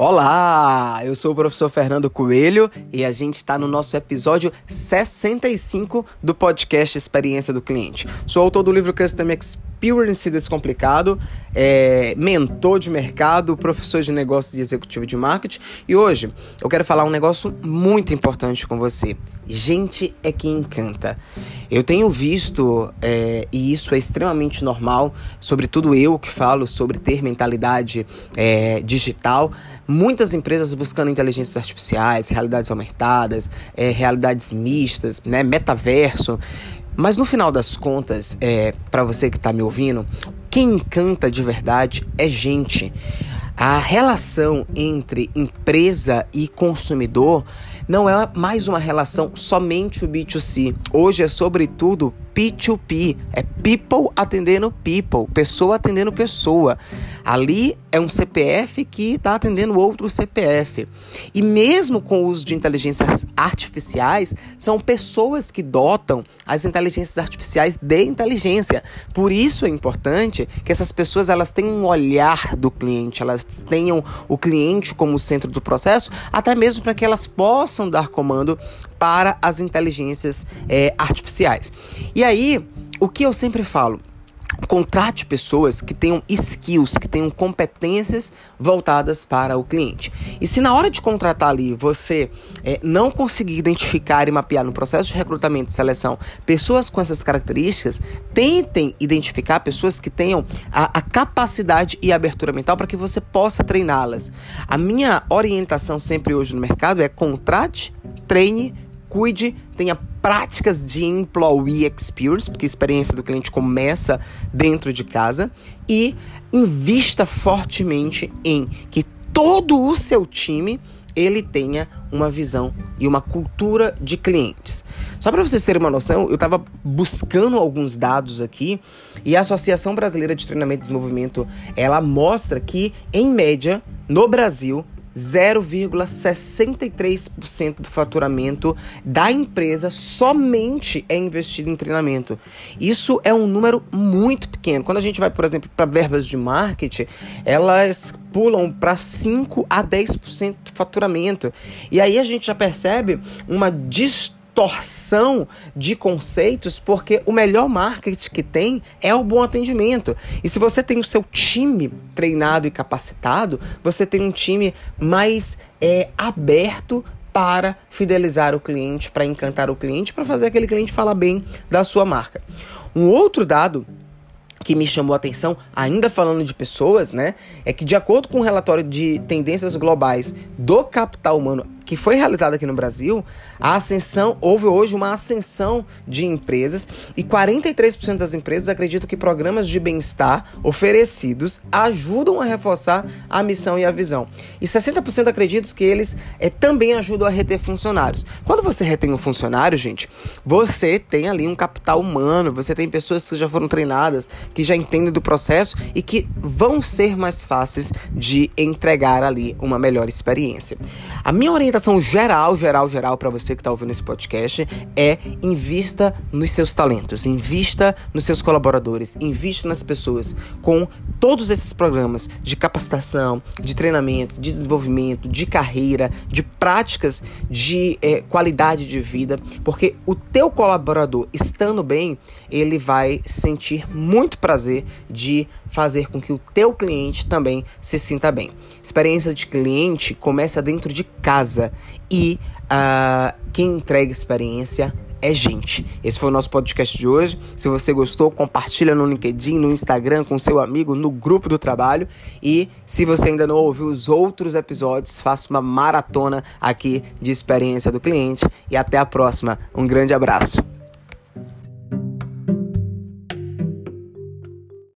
Olá, eu sou o professor Fernando Coelho e a gente está no nosso episódio 65 do podcast Experiência do Cliente. Sou autor do livro Custom Experience Descomplicado, é, mentor de mercado, professor de negócios e executivo de marketing e hoje eu quero falar um negócio muito importante com você. Gente é que encanta. Eu tenho visto, é, e isso é extremamente normal, sobretudo eu que falo sobre ter mentalidade é, digital, muitas empresas buscando inteligências artificiais, realidades aumentadas, é, realidades mistas, né, metaverso. Mas no final das contas, é, para você que está me ouvindo, quem encanta de verdade é gente. A relação entre empresa e consumidor não é mais uma relação somente o B2C. Hoje é sobretudo P2P, é people atendendo people, pessoa atendendo pessoa. Ali é um CPF que está atendendo outro CPF. E mesmo com o uso de inteligências artificiais, são pessoas que dotam as inteligências artificiais de inteligência. Por isso é importante que essas pessoas elas tenham um olhar do cliente, elas tenham o cliente como centro do processo, até mesmo para que elas possam dar comando para as inteligências é, artificiais. E aí, o que eu sempre falo? Contrate pessoas que tenham skills, que tenham competências voltadas para o cliente. E se na hora de contratar ali você é, não conseguir identificar e mapear no processo de recrutamento e seleção pessoas com essas características, tentem identificar pessoas que tenham a, a capacidade e abertura mental para que você possa treiná-las. A minha orientação sempre hoje no mercado é contrate, treine, cuide, tenha práticas de employee experience, porque a experiência do cliente começa dentro de casa, e invista fortemente em que todo o seu time ele tenha uma visão e uma cultura de clientes. Só para vocês terem uma noção, eu estava buscando alguns dados aqui e a Associação Brasileira de Treinamento e Desenvolvimento, ela mostra que em média no Brasil 0,63% do faturamento da empresa somente é investido em treinamento. Isso é um número muito pequeno. Quando a gente vai, por exemplo, para verbas de marketing, elas pulam para 5 a 10% do faturamento. E aí a gente já percebe uma distorção distorção de conceitos, porque o melhor marketing que tem é o bom atendimento. E se você tem o seu time treinado e capacitado, você tem um time mais é, aberto para fidelizar o cliente, para encantar o cliente, para fazer aquele cliente falar bem da sua marca. Um outro dado que me chamou a atenção, ainda falando de pessoas, né, é que de acordo com o um relatório de tendências globais do capital humano que foi realizada aqui no Brasil, a ascensão, houve hoje uma ascensão de empresas e 43% das empresas acreditam que programas de bem-estar oferecidos ajudam a reforçar a missão e a visão. E 60% acreditam que eles é, também ajudam a reter funcionários. Quando você retém um funcionário, gente, você tem ali um capital humano, você tem pessoas que já foram treinadas, que já entendem do processo e que vão ser mais fáceis de entregar ali uma melhor experiência. A minha orientação geral, geral, geral para você que está ouvindo esse podcast é invista nos seus talentos, invista nos seus colaboradores, invista nas pessoas com todos esses programas de capacitação, de treinamento, de desenvolvimento, de carreira, de práticas de é, qualidade de vida, porque o teu colaborador estando bem, ele vai sentir muito prazer de fazer com que o teu cliente também se sinta bem. Experiência de cliente começa dentro de casa e uh, quem entrega experiência é gente. Esse foi o nosso podcast de hoje. Se você gostou, compartilha no LinkedIn, no Instagram, com seu amigo, no grupo do trabalho. E se você ainda não ouviu os outros episódios, faça uma maratona aqui de experiência do cliente. E até a próxima. Um grande abraço.